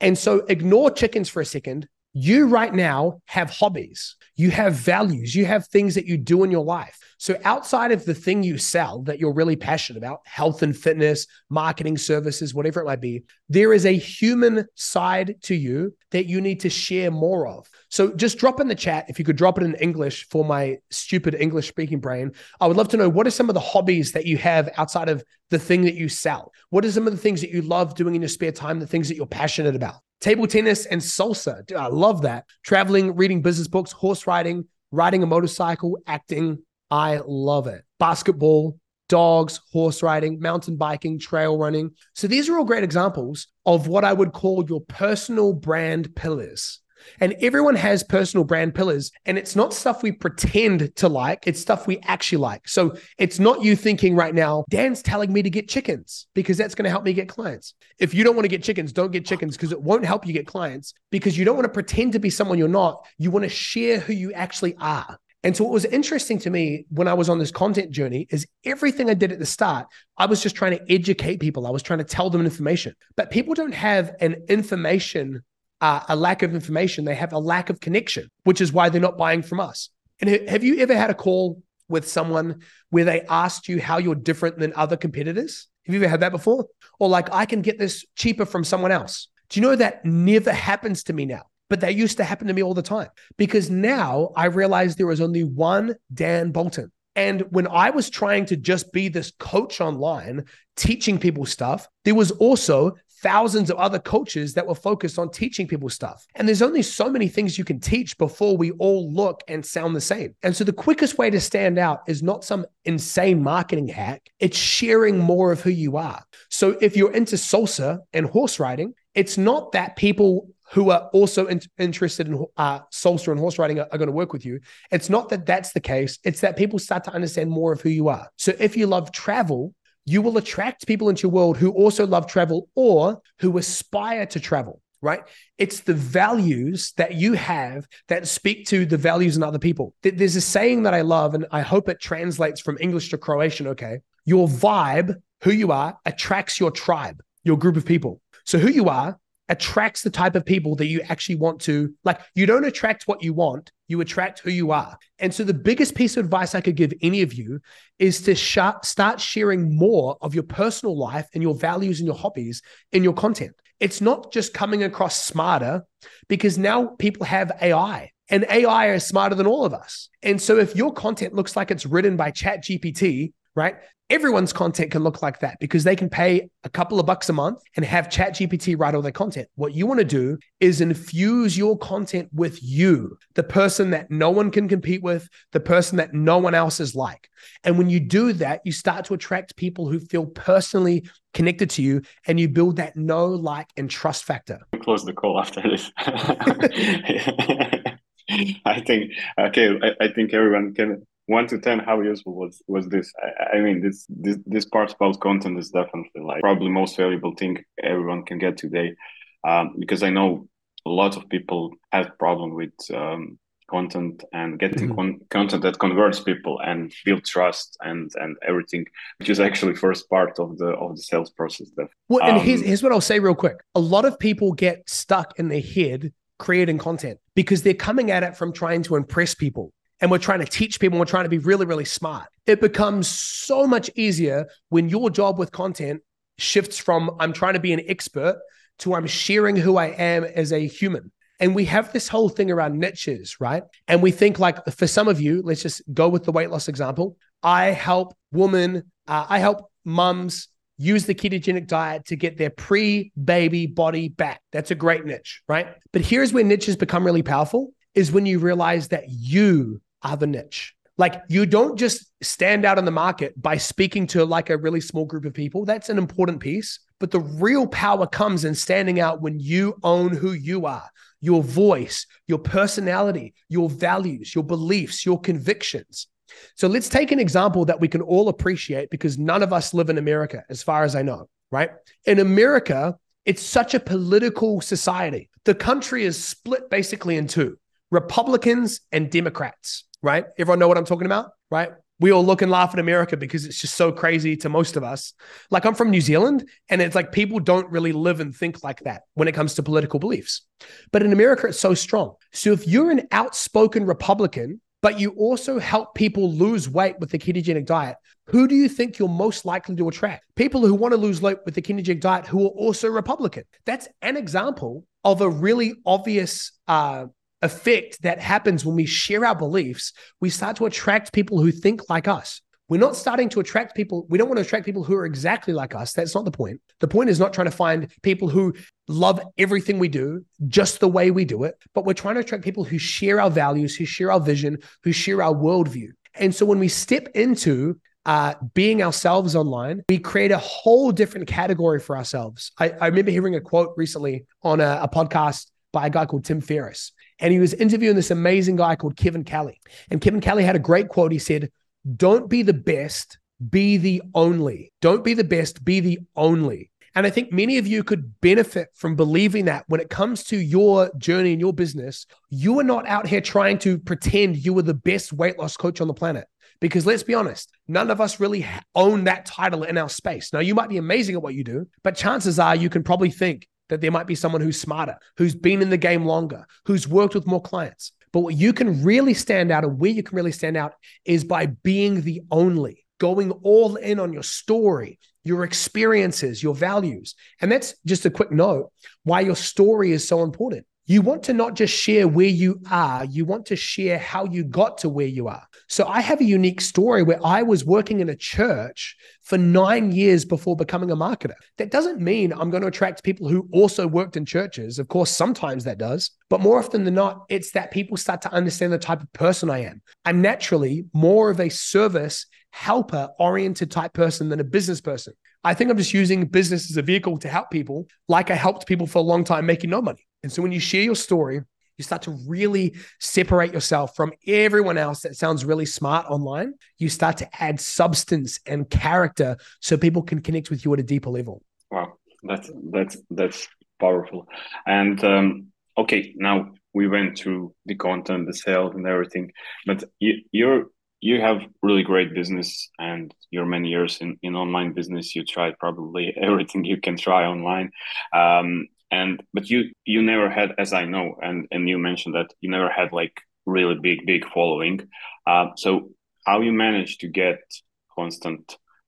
And so, ignore chickens for a second. You right now have hobbies, you have values, you have things that you do in your life. So, outside of the thing you sell that you're really passionate about, health and fitness, marketing services, whatever it might be, there is a human side to you that you need to share more of. So, just drop in the chat if you could drop it in English for my stupid English speaking brain. I would love to know what are some of the hobbies that you have outside of the thing that you sell? What are some of the things that you love doing in your spare time, the things that you're passionate about? Table tennis and salsa. Dude, I love that. Traveling, reading business books, horse riding, riding a motorcycle, acting, I love it. Basketball, dogs, horse riding, mountain biking, trail running. So these are all great examples of what I would call your personal brand pillars. And everyone has personal brand pillars, and it's not stuff we pretend to like, it's stuff we actually like. So it's not you thinking right now, Dan's telling me to get chickens because that's going to help me get clients. If you don't want to get chickens, don't get chickens because it won't help you get clients because you don't want to pretend to be someone you're not. You want to share who you actually are. And so what was interesting to me when I was on this content journey is everything I did at the start, I was just trying to educate people. I was trying to tell them information. But people don't have an information, uh, a lack of information. They have a lack of connection, which is why they're not buying from us. And have you ever had a call with someone where they asked you how you're different than other competitors? Have you ever had that before? Or like, I can get this cheaper from someone else. Do you know that never happens to me now? But that used to happen to me all the time because now I realized there was only one Dan Bolton. And when I was trying to just be this coach online, teaching people stuff, there was also thousands of other coaches that were focused on teaching people stuff. And there's only so many things you can teach before we all look and sound the same. And so the quickest way to stand out is not some insane marketing hack, it's sharing more of who you are. So if you're into salsa and horse riding, it's not that people who are also in, interested in uh, salsa and horse riding are, are going to work with you. It's not that that's the case. It's that people start to understand more of who you are. So if you love travel, you will attract people into your world who also love travel or who aspire to travel, right? It's the values that you have that speak to the values in other people. There's a saying that I love, and I hope it translates from English to Croatian, okay? Your vibe, who you are, attracts your tribe, your group of people. So who you are attracts the type of people that you actually want to like you don't attract what you want you attract who you are. And so the biggest piece of advice i could give any of you is to sh- start sharing more of your personal life and your values and your hobbies in your content. It's not just coming across smarter because now people have ai and ai is smarter than all of us. And so if your content looks like it's written by chat gpt right everyone's content can look like that because they can pay a couple of bucks a month and have ChatGPT write all their content. What you want to do is infuse your content with you, the person that no one can compete with, the person that no one else is like. And when you do that, you start to attract people who feel personally connected to you and you build that know, like, and trust factor. Close the call after this. <laughs> <laughs> I think okay. I, I think everyone can one to ten how useful was was this? I, I, mean this this this part about content is definitely like probably most valuable thing everyone can get today. Um, because i know a lot of people have problem with um, content and getting mm-hmm. con- content that converts people and build trust and and everything which is actually first part of the of the sales process that well and um, here's, here's what i'll say real quick. A lot of people get stuck in their head creating content because they're coming at it from trying to impress people and we're trying to teach people we're trying to be really really smart it becomes so much easier when your job with content shifts from i'm trying to be an expert to i'm sharing who i am as a human and we have this whole thing around niches, right? And we think like for some of you, let's just go with the weight loss example. I help women, uh, I help mums use the ketogenic diet to get their pre-baby body back. That's a great niche, right? But here's where niches become really powerful is when you realize that you are the niche. Like you don't just stand out in the market by speaking to like a really small group of people. That's an important piece. But the real power comes in standing out when you own who you are your voice, your personality, your values, your beliefs, your convictions. So let's take an example that we can all appreciate because none of us live in America, as far as I know, right? In America, it's such a political society. The country is split basically in two Republicans and Democrats, right? Everyone know what I'm talking about, right? we all look and laugh at America because it's just so crazy to most of us. Like I'm from New Zealand, and it's like people don't really live and think like that when it comes to political beliefs. But in America, it's so strong. So if you're an outspoken Republican, but you also help people lose weight with the ketogenic diet, who do you think you're most likely to attract? People who want to lose weight with the ketogenic diet who are also Republican. That's an example of a really obvious uh, effect that happens when we share our beliefs, we start to attract people who think like us. We're not starting to attract people. We don't want to attract people who are exactly like us. That's not the point. The point is not trying to find people who love everything we do just the way we do it, but we're trying to attract people who share our values, who share our vision, who share our worldview. And so when we step into uh, being ourselves online, we create a whole different category for ourselves. I, I remember hearing a quote recently on a, a podcast by a guy called Tim Ferriss. And he was interviewing this amazing guy called Kevin Kelly. And Kevin Kelly had a great quote. He said, Don't be the best, be the only. Don't be the best, be the only. And I think many of you could benefit from believing that when it comes to your journey in your business, you are not out here trying to pretend you are the best weight loss coach on the planet. Because let's be honest, none of us really own that title in our space. Now, you might be amazing at what you do, but chances are you can probably think, that there might be someone who's smarter, who's been in the game longer, who's worked with more clients. But what you can really stand out and where you can really stand out is by being the only, going all in on your story, your experiences, your values. And that's just a quick note why your story is so important. You want to not just share where you are, you want to share how you got to where you are. So I have a unique story where I was working in a church for nine years before becoming a marketer. That doesn't mean I'm going to attract people who also worked in churches. Of course, sometimes that does, but more often than not, it's that people start to understand the type of person I am. I'm naturally more of a service helper oriented type person than a business person. I think I'm just using business as a vehicle to help people, like I helped people for a long time making no money. And so when you share your story, you start to really separate yourself from everyone else that sounds really smart online. You start to add substance and character so people can connect with you at a deeper level. Wow, that's that's that's powerful. And um, okay, now we went through the content, the sales, and everything, but you, you're you have really great business and you're many years in, in online business you tried probably <laughs> everything you can try online um, and but you you never had as i know and and you mentioned that you never had like really big big following uh, so how you manage to get constant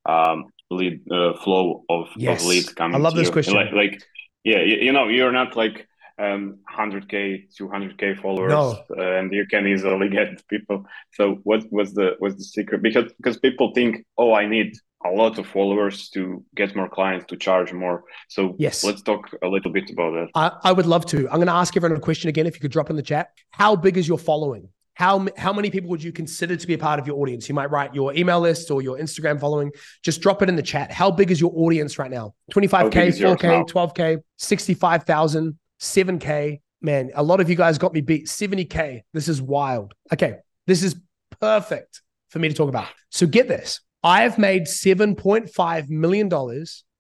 um, lead uh, flow of, yes. of leads coming i love this you? question like, like yeah you, you, know you're not like um 100k 200k followers no. uh, and you can easily <laughs> get people so what was the was the secret because because people think oh i need a lot of followers to get more clients to charge more so yes let's talk a little bit about that i, I would love to i'm going to ask everyone a question again if you could drop in the chat how big is your following how, how many people would you consider to be a part of your audience? You might write your email list or your Instagram following. Just drop it in the chat. How big is your audience right now? 25K, 4K, 12K, 65,000, 7K. Man, a lot of you guys got me beat. 70K. This is wild. Okay. This is perfect for me to talk about. So get this. I have made $7.5 million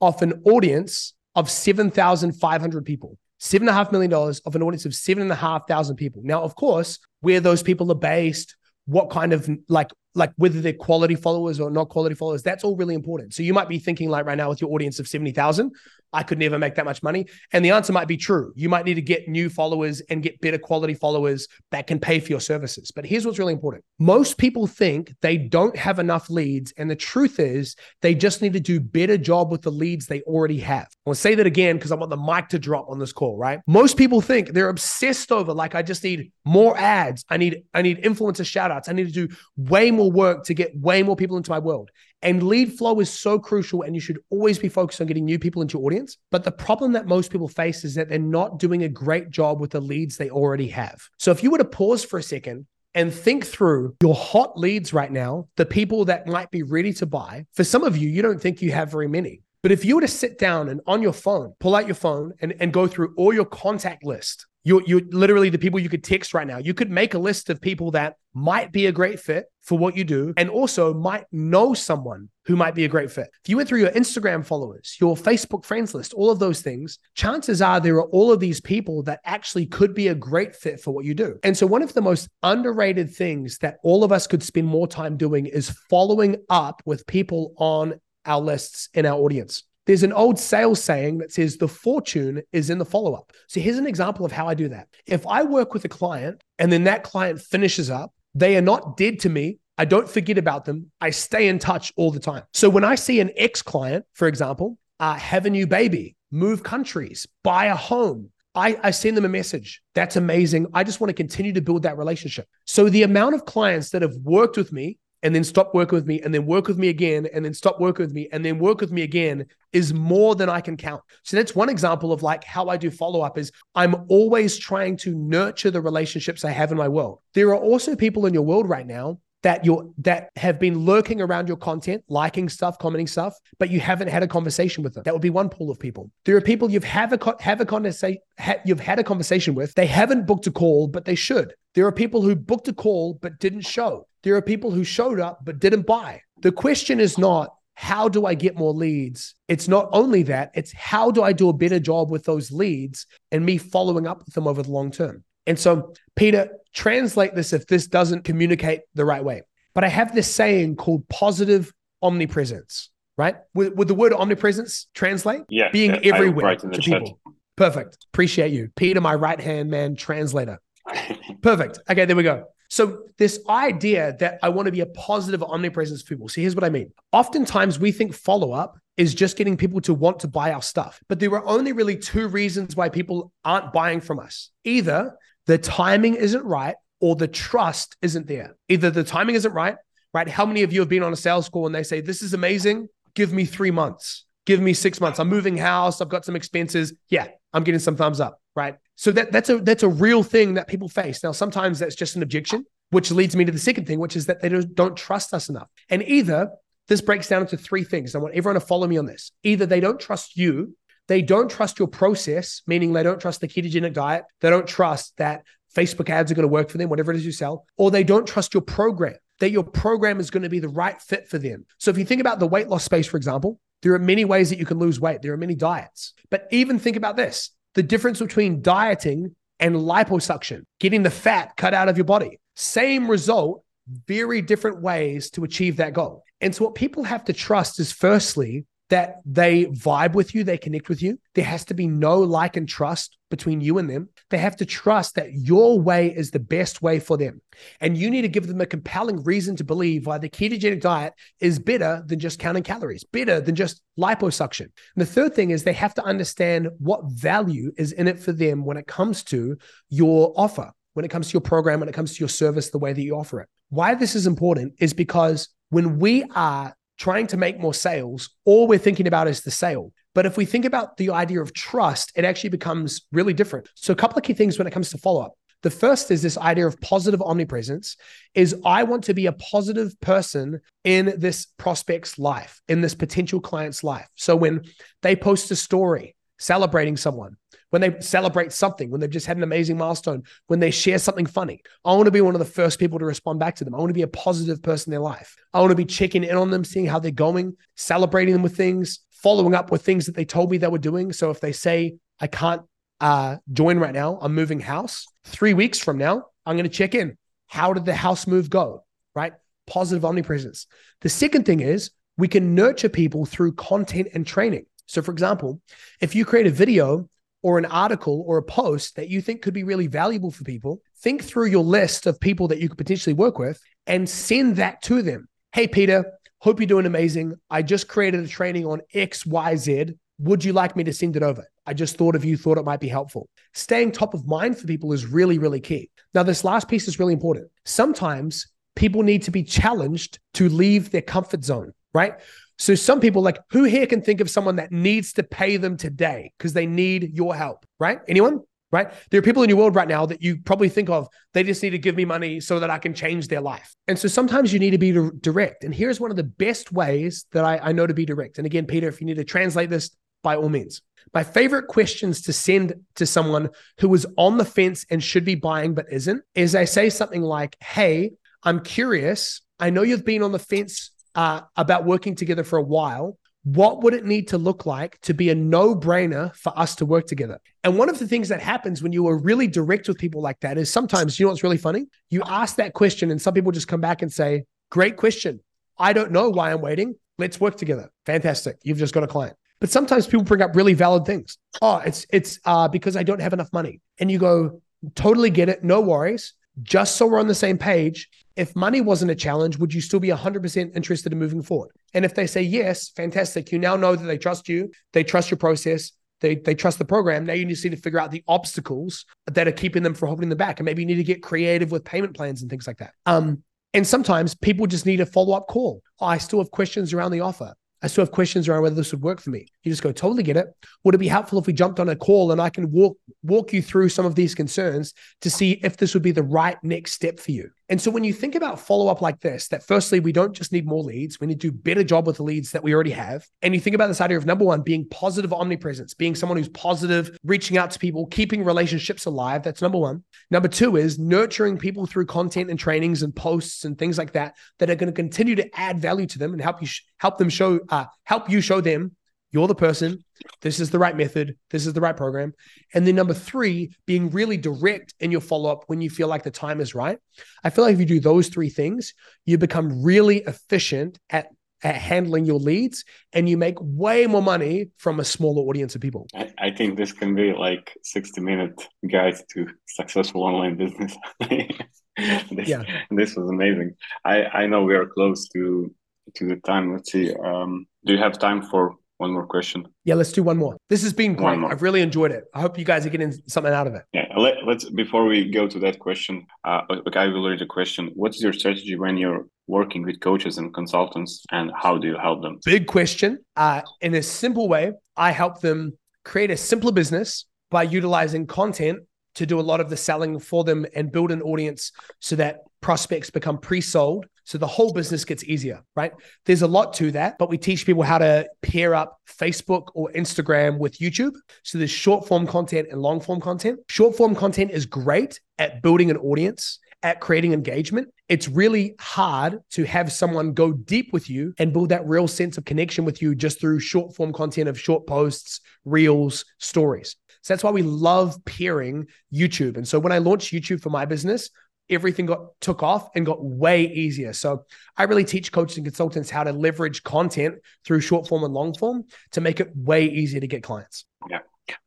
off an audience of 7,500 people. $7.5 million of an audience of 7,500 people. Now, of course, where those people are based, what kind of like like whether they're quality followers or not quality followers, that's all really important. So you might be thinking like right now with your audience of 70,000, I could never make that much money. And the answer might be true. You might need to get new followers and get better quality followers that can pay for your services. But here's what's really important. Most people think they don't have enough leads. And the truth is they just need to do a better job with the leads they already have. I'll say that again because I want the mic to drop on this call, right? Most people think they're obsessed over like I just need more ads. I need I need influencer shout outs. I need to do way more work to get way more people into my world. And lead flow is so crucial, and you should always be focused on getting new people into your audience. But the problem that most people face is that they're not doing a great job with the leads they already have. So if you were to pause for a second and think through your hot leads right now, the people that might be ready to buy, for some of you, you don't think you have very many. But if you were to sit down and on your phone, pull out your phone and, and go through all your contact list, you you literally the people you could text right now. You could make a list of people that might be a great fit for what you do and also might know someone who might be a great fit. If you went through your Instagram followers, your Facebook friends list, all of those things, chances are there are all of these people that actually could be a great fit for what you do. And so one of the most underrated things that all of us could spend more time doing is following up with people on our lists in our audience. There's an old sales saying that says the fortune is in the follow up. So here's an example of how I do that. If I work with a client and then that client finishes up, they are not dead to me. I don't forget about them. I stay in touch all the time. So when I see an ex client, for example, uh, have a new baby, move countries, buy a home, I, I send them a message. That's amazing. I just want to continue to build that relationship. So the amount of clients that have worked with me and then stop working with me and then work with me again and then stop working with me and then work with me again is more than I can count. So that's one example of like how I do follow up is I'm always trying to nurture the relationships I have in my world. There are also people in your world right now that you that have been lurking around your content, liking stuff, commenting stuff, but you haven't had a conversation with them. That would be one pool of people. There are people you've have a have a conversation ha, you've had a conversation with. They haven't booked a call, but they should. There are people who booked a call but didn't show. There are people who showed up but didn't buy. The question is not how do I get more leads? It's not only that, it's how do I do a better job with those leads and me following up with them over the long term. And so, Peter, translate this if this doesn't communicate the right way. But I have this saying called positive omnipresence, right? Would, would the word omnipresence translate? Yeah. Being yeah, everywhere to people. Perfect. Appreciate you. Peter, my right hand man translator. <laughs> Perfect. Okay, there we go. So, this idea that I want to be a positive omnipresence for people. See, here's what I mean. Oftentimes, we think follow up is just getting people to want to buy our stuff. But there are only really two reasons why people aren't buying from us. Either the timing isn't right or the trust isn't there. Either the timing isn't right, right? How many of you have been on a sales call and they say, This is amazing. Give me three months. Give me six months. I'm moving house. I've got some expenses. Yeah, I'm getting some thumbs up, right? So that that's a that's a real thing that people face. Now, sometimes that's just an objection, which leads me to the second thing, which is that they don't, don't trust us enough. And either this breaks down into three things. I want everyone to follow me on this. Either they don't trust you, they don't trust your process, meaning they don't trust the ketogenic diet, they don't trust that Facebook ads are going to work for them, whatever it is you sell, or they don't trust your program, that your program is going to be the right fit for them. So if you think about the weight loss space, for example, there are many ways that you can lose weight. There are many diets. But even think about this the difference between dieting and liposuction, getting the fat cut out of your body. Same result, very different ways to achieve that goal. And so, what people have to trust is firstly, that they vibe with you, they connect with you. There has to be no like and trust between you and them. They have to trust that your way is the best way for them. And you need to give them a compelling reason to believe why the ketogenic diet is better than just counting calories, better than just liposuction. And the third thing is they have to understand what value is in it for them when it comes to your offer, when it comes to your program, when it comes to your service, the way that you offer it. Why this is important is because when we are trying to make more sales, all we're thinking about is the sale. But if we think about the idea of trust, it actually becomes really different. So a couple of key things when it comes to follow up. The first is this idea of positive omnipresence is I want to be a positive person in this prospect's life, in this potential client's life. So when they post a story celebrating someone, when they celebrate something, when they've just had an amazing milestone, when they share something funny. I want to be one of the first people to respond back to them. I want to be a positive person in their life. I want to be checking in on them, seeing how they're going, celebrating them with things, following up with things that they told me they were doing. So if they say, I can't uh, join right now, I'm moving house, three weeks from now, I'm going to check in. How did the house move go? Right? Positive omnipresence. The second thing is we can nurture people through content and training. So, for example, if you create a video or an article or a post that you think could be really valuable for people, think through your list of people that you could potentially work with and send that to them. Hey, Peter, hope you're doing amazing. I just created a training on XYZ. Would you like me to send it over? I just thought of you, thought it might be helpful. Staying top of mind for people is really, really key. Now, this last piece is really important. Sometimes people need to be challenged to leave their comfort zone, right? So some people like who here can think of someone that needs to pay them today because they need your help, right? Anyone? Right? There are people in your world right now that you probably think of, they just need to give me money so that I can change their life. And so sometimes you need to be direct. And here's one of the best ways that I, I know to be direct. And again, Peter, if you need to translate this, by all means. My favorite questions to send to someone who is on the fence and should be buying but isn't is I say something like, Hey, I'm curious. I know you've been on the fence uh, about working together for a while, what would it need to look like to be a no brainer for us to work together? And one of the things that happens when you are really direct with people like that is sometimes, you know what's really funny? You ask that question, and some people just come back and say, Great question. I don't know why I'm waiting. Let's work together. Fantastic. You've just got a client. But sometimes people bring up really valid things. Oh, it's it's uh, because I don't have enough money. And you go, totally get it. No worries. Just so we're on the same page, if money wasn't a challenge, would you still be 100% interested in moving forward? And if they say yes, fantastic. You now know that they trust you, they trust your process, they, they trust the program. Now you just need to figure out the obstacles that are keeping them from holding them back. And maybe you need to get creative with payment plans and things like that. Um, and sometimes people just need a follow up call. Oh, I still have questions around the offer. I still have questions around whether this would work for me. You just go, totally get it. Would it be helpful if we jumped on a call and I can walk walk you through some of these concerns to see if this would be the right next step for you? And so when you think about follow up like this, that firstly, we don't just need more leads, we need to do better job with the leads that we already have. And you think about this idea of number one, being positive omnipresence, being someone who's positive, reaching out to people, keeping relationships alive. That's number one. Number two is nurturing people through content and trainings and posts and things like that that are going to continue to add value to them and help you sh- help them show uh, help you show them you're the person. This is the right method. This is the right program. And then number three, being really direct in your follow up when you feel like the time is right. I feel like if you do those three things, you become really efficient at at handling your leads and you make way more money from a smaller audience of people. I, I think this can be like 60 minute guide to successful online business. <laughs> this, yeah. this was amazing. I, I know we are close to to the time. Let's see. Um, do you have time for one more question. Yeah, let's do one more. This has been great. I've really enjoyed it. I hope you guys are getting something out of it. Yeah, let, us before we go to that question, uh, like I will read the question. What is your strategy when you're working with coaches and consultants, and how do you help them? Big question. Uh, in a simple way, I help them create a simpler business by utilizing content to do a lot of the selling for them and build an audience so that prospects become pre-sold so the whole business gets easier, right? There's a lot to that, but we teach people how to pair up Facebook or Instagram with YouTube. So there's short form content and long form content. Short form content is great at building an audience, at creating engagement. It's really hard to have someone go deep with you and build that real sense of connection with you just through short form content of short posts, reels, stories. So that's why we love pairing YouTube. And so when I launched YouTube for my business, everything got took off and got way easier. So I really teach coaches and consultants how to leverage content through short form and long form to make it way easier to get clients. Yeah.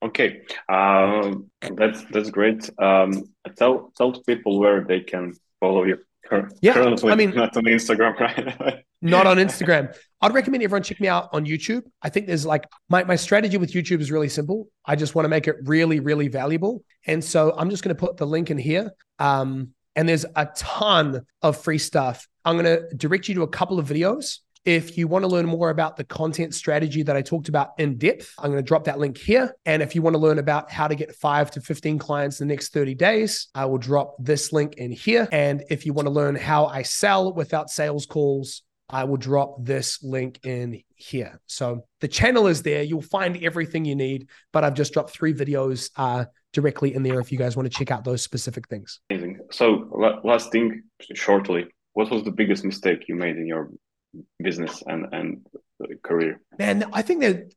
Okay. Um, that's that's great. Um, tell tell people where they can follow you. Yeah, currently, I mean, not on Instagram, <laughs> right? not on Instagram. I'd recommend everyone check me out on YouTube. I think there's like my, my strategy with YouTube is really simple. I just want to make it really, really valuable. And so I'm just going to put the link in here. Um, and there's a ton of free stuff. I'm going to direct you to a couple of videos. If you want to learn more about the content strategy that I talked about in depth, I'm going to drop that link here. And if you want to learn about how to get five to 15 clients in the next 30 days, I will drop this link in here. And if you want to learn how I sell without sales calls, I will drop this link in here. So the channel is there. You'll find everything you need, but I've just dropped three videos uh, directly in there if you guys want to check out those specific things. Amazing. So, last thing, shortly, what was the biggest mistake you made in your business and and career? Man, I think that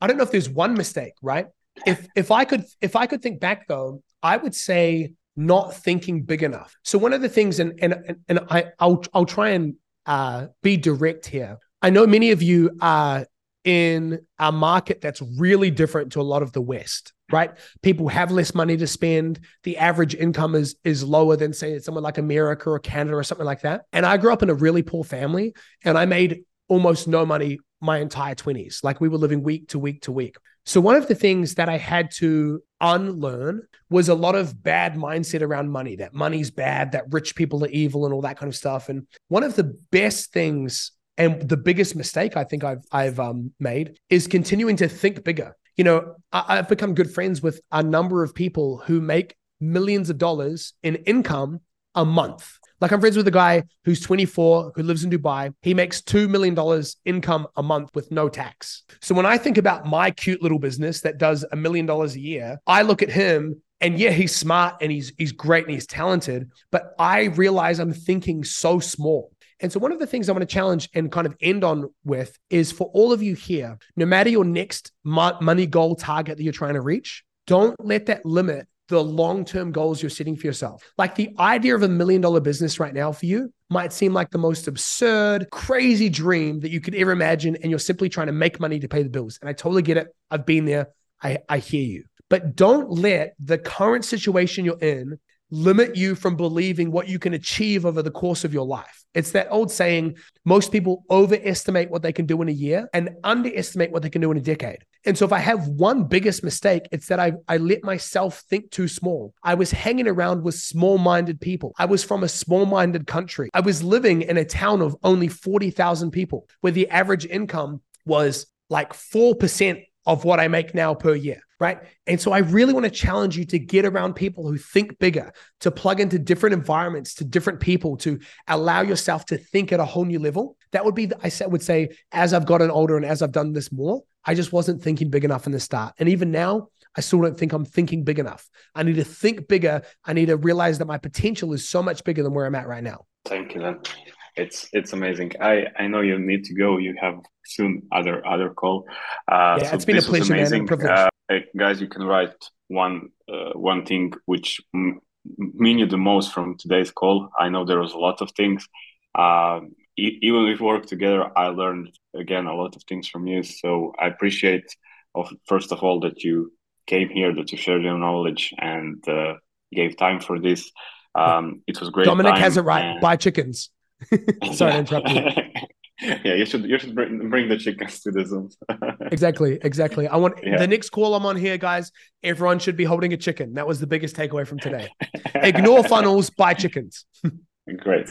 I don't know if there's one mistake, right? If if I could if I could think back though, I would say not thinking big enough. So one of the things, and and and I I'll I'll try and uh, be direct here. I know many of you are in a market that's really different to a lot of the West, right? People have less money to spend. The average income is is lower than say somewhere like America or Canada or something like that. And I grew up in a really poor family, and I made almost no money my entire 20s. Like we were living week to week to week. So one of the things that I had to unlearn was a lot of bad mindset around money that money's bad, that rich people are evil and all that kind of stuff. And one of the best things and the biggest mistake I think I've I've um, made is continuing to think bigger. You know, I, I've become good friends with a number of people who make millions of dollars in income a month. Like I'm friends with a guy who's 24 who lives in Dubai. He makes $2 million income a month with no tax. So when I think about my cute little business that does a million dollars a year, I look at him and yeah, he's smart and he's he's great and he's talented, but I realize I'm thinking so small. And so one of the things I want to challenge and kind of end on with is for all of you here, no matter your next money goal target that you're trying to reach, don't let that limit the long term goals you're setting for yourself. Like the idea of a million dollar business right now for you might seem like the most absurd, crazy dream that you could ever imagine. And you're simply trying to make money to pay the bills. And I totally get it. I've been there. I, I hear you. But don't let the current situation you're in limit you from believing what you can achieve over the course of your life. It's that old saying most people overestimate what they can do in a year and underestimate what they can do in a decade. And so if I have one biggest mistake, it's that I, I let myself think too small. I was hanging around with small minded people. I was from a small minded country. I was living in a town of only 40,000 people where the average income was like 4% of what I make now per year right? And so I really want to challenge you to get around people who think bigger, to plug into different environments, to different people, to allow yourself to think at a whole new level. That would be, I would say, as I've gotten older and as I've done this more, I just wasn't thinking big enough in the start. And even now, I still don't think I'm thinking big enough. I need to think bigger. I need to realize that my potential is so much bigger than where I'm at right now. Thank you, man. It's it's amazing. I I know you need to go. You have soon other other call. Uh, yeah, so it's been a pleasure, man. A privilege. Uh, guys, you can write one uh, one thing which m- mean you the most from today's call. I know there was a lot of things. Uh, e- even if we work together, I learned again a lot of things from you. So I appreciate, of first of all, that you came here, that you shared your knowledge and uh, gave time for this. Um, it was great. Dominic has it right. And... Buy chickens. <laughs> Sorry to interrupt you. <laughs> yeah, you should you should bring, bring the chickens to the Zoom. <laughs> exactly, exactly. I want yeah. the next call I'm on here, guys. Everyone should be holding a chicken. That was the biggest takeaway from today. Ignore funnels, buy chickens. Great.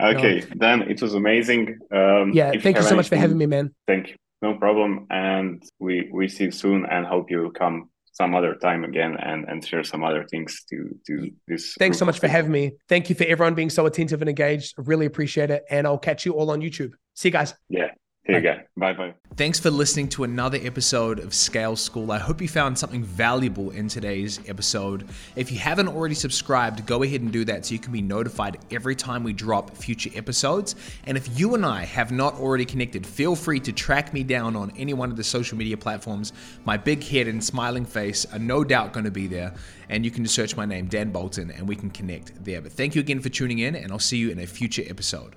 Okay, no. then it was amazing. Um, yeah, thank you so much for having me, man. Thank you. No problem. And we we see you soon, and hope you will come some other time again and and share some other things to to this. Thanks so much for having me. Thank you for everyone being so attentive and engaged. I really appreciate it. And I'll catch you all on YouTube. See you guys. Yeah. Here you go. Bye bye. Thanks for listening to another episode of Scale School. I hope you found something valuable in today's episode. If you haven't already subscribed, go ahead and do that so you can be notified every time we drop future episodes. And if you and I have not already connected, feel free to track me down on any one of the social media platforms. My big head and smiling face are no doubt going to be there. And you can just search my name, Dan Bolton, and we can connect there. But thank you again for tuning in, and I'll see you in a future episode.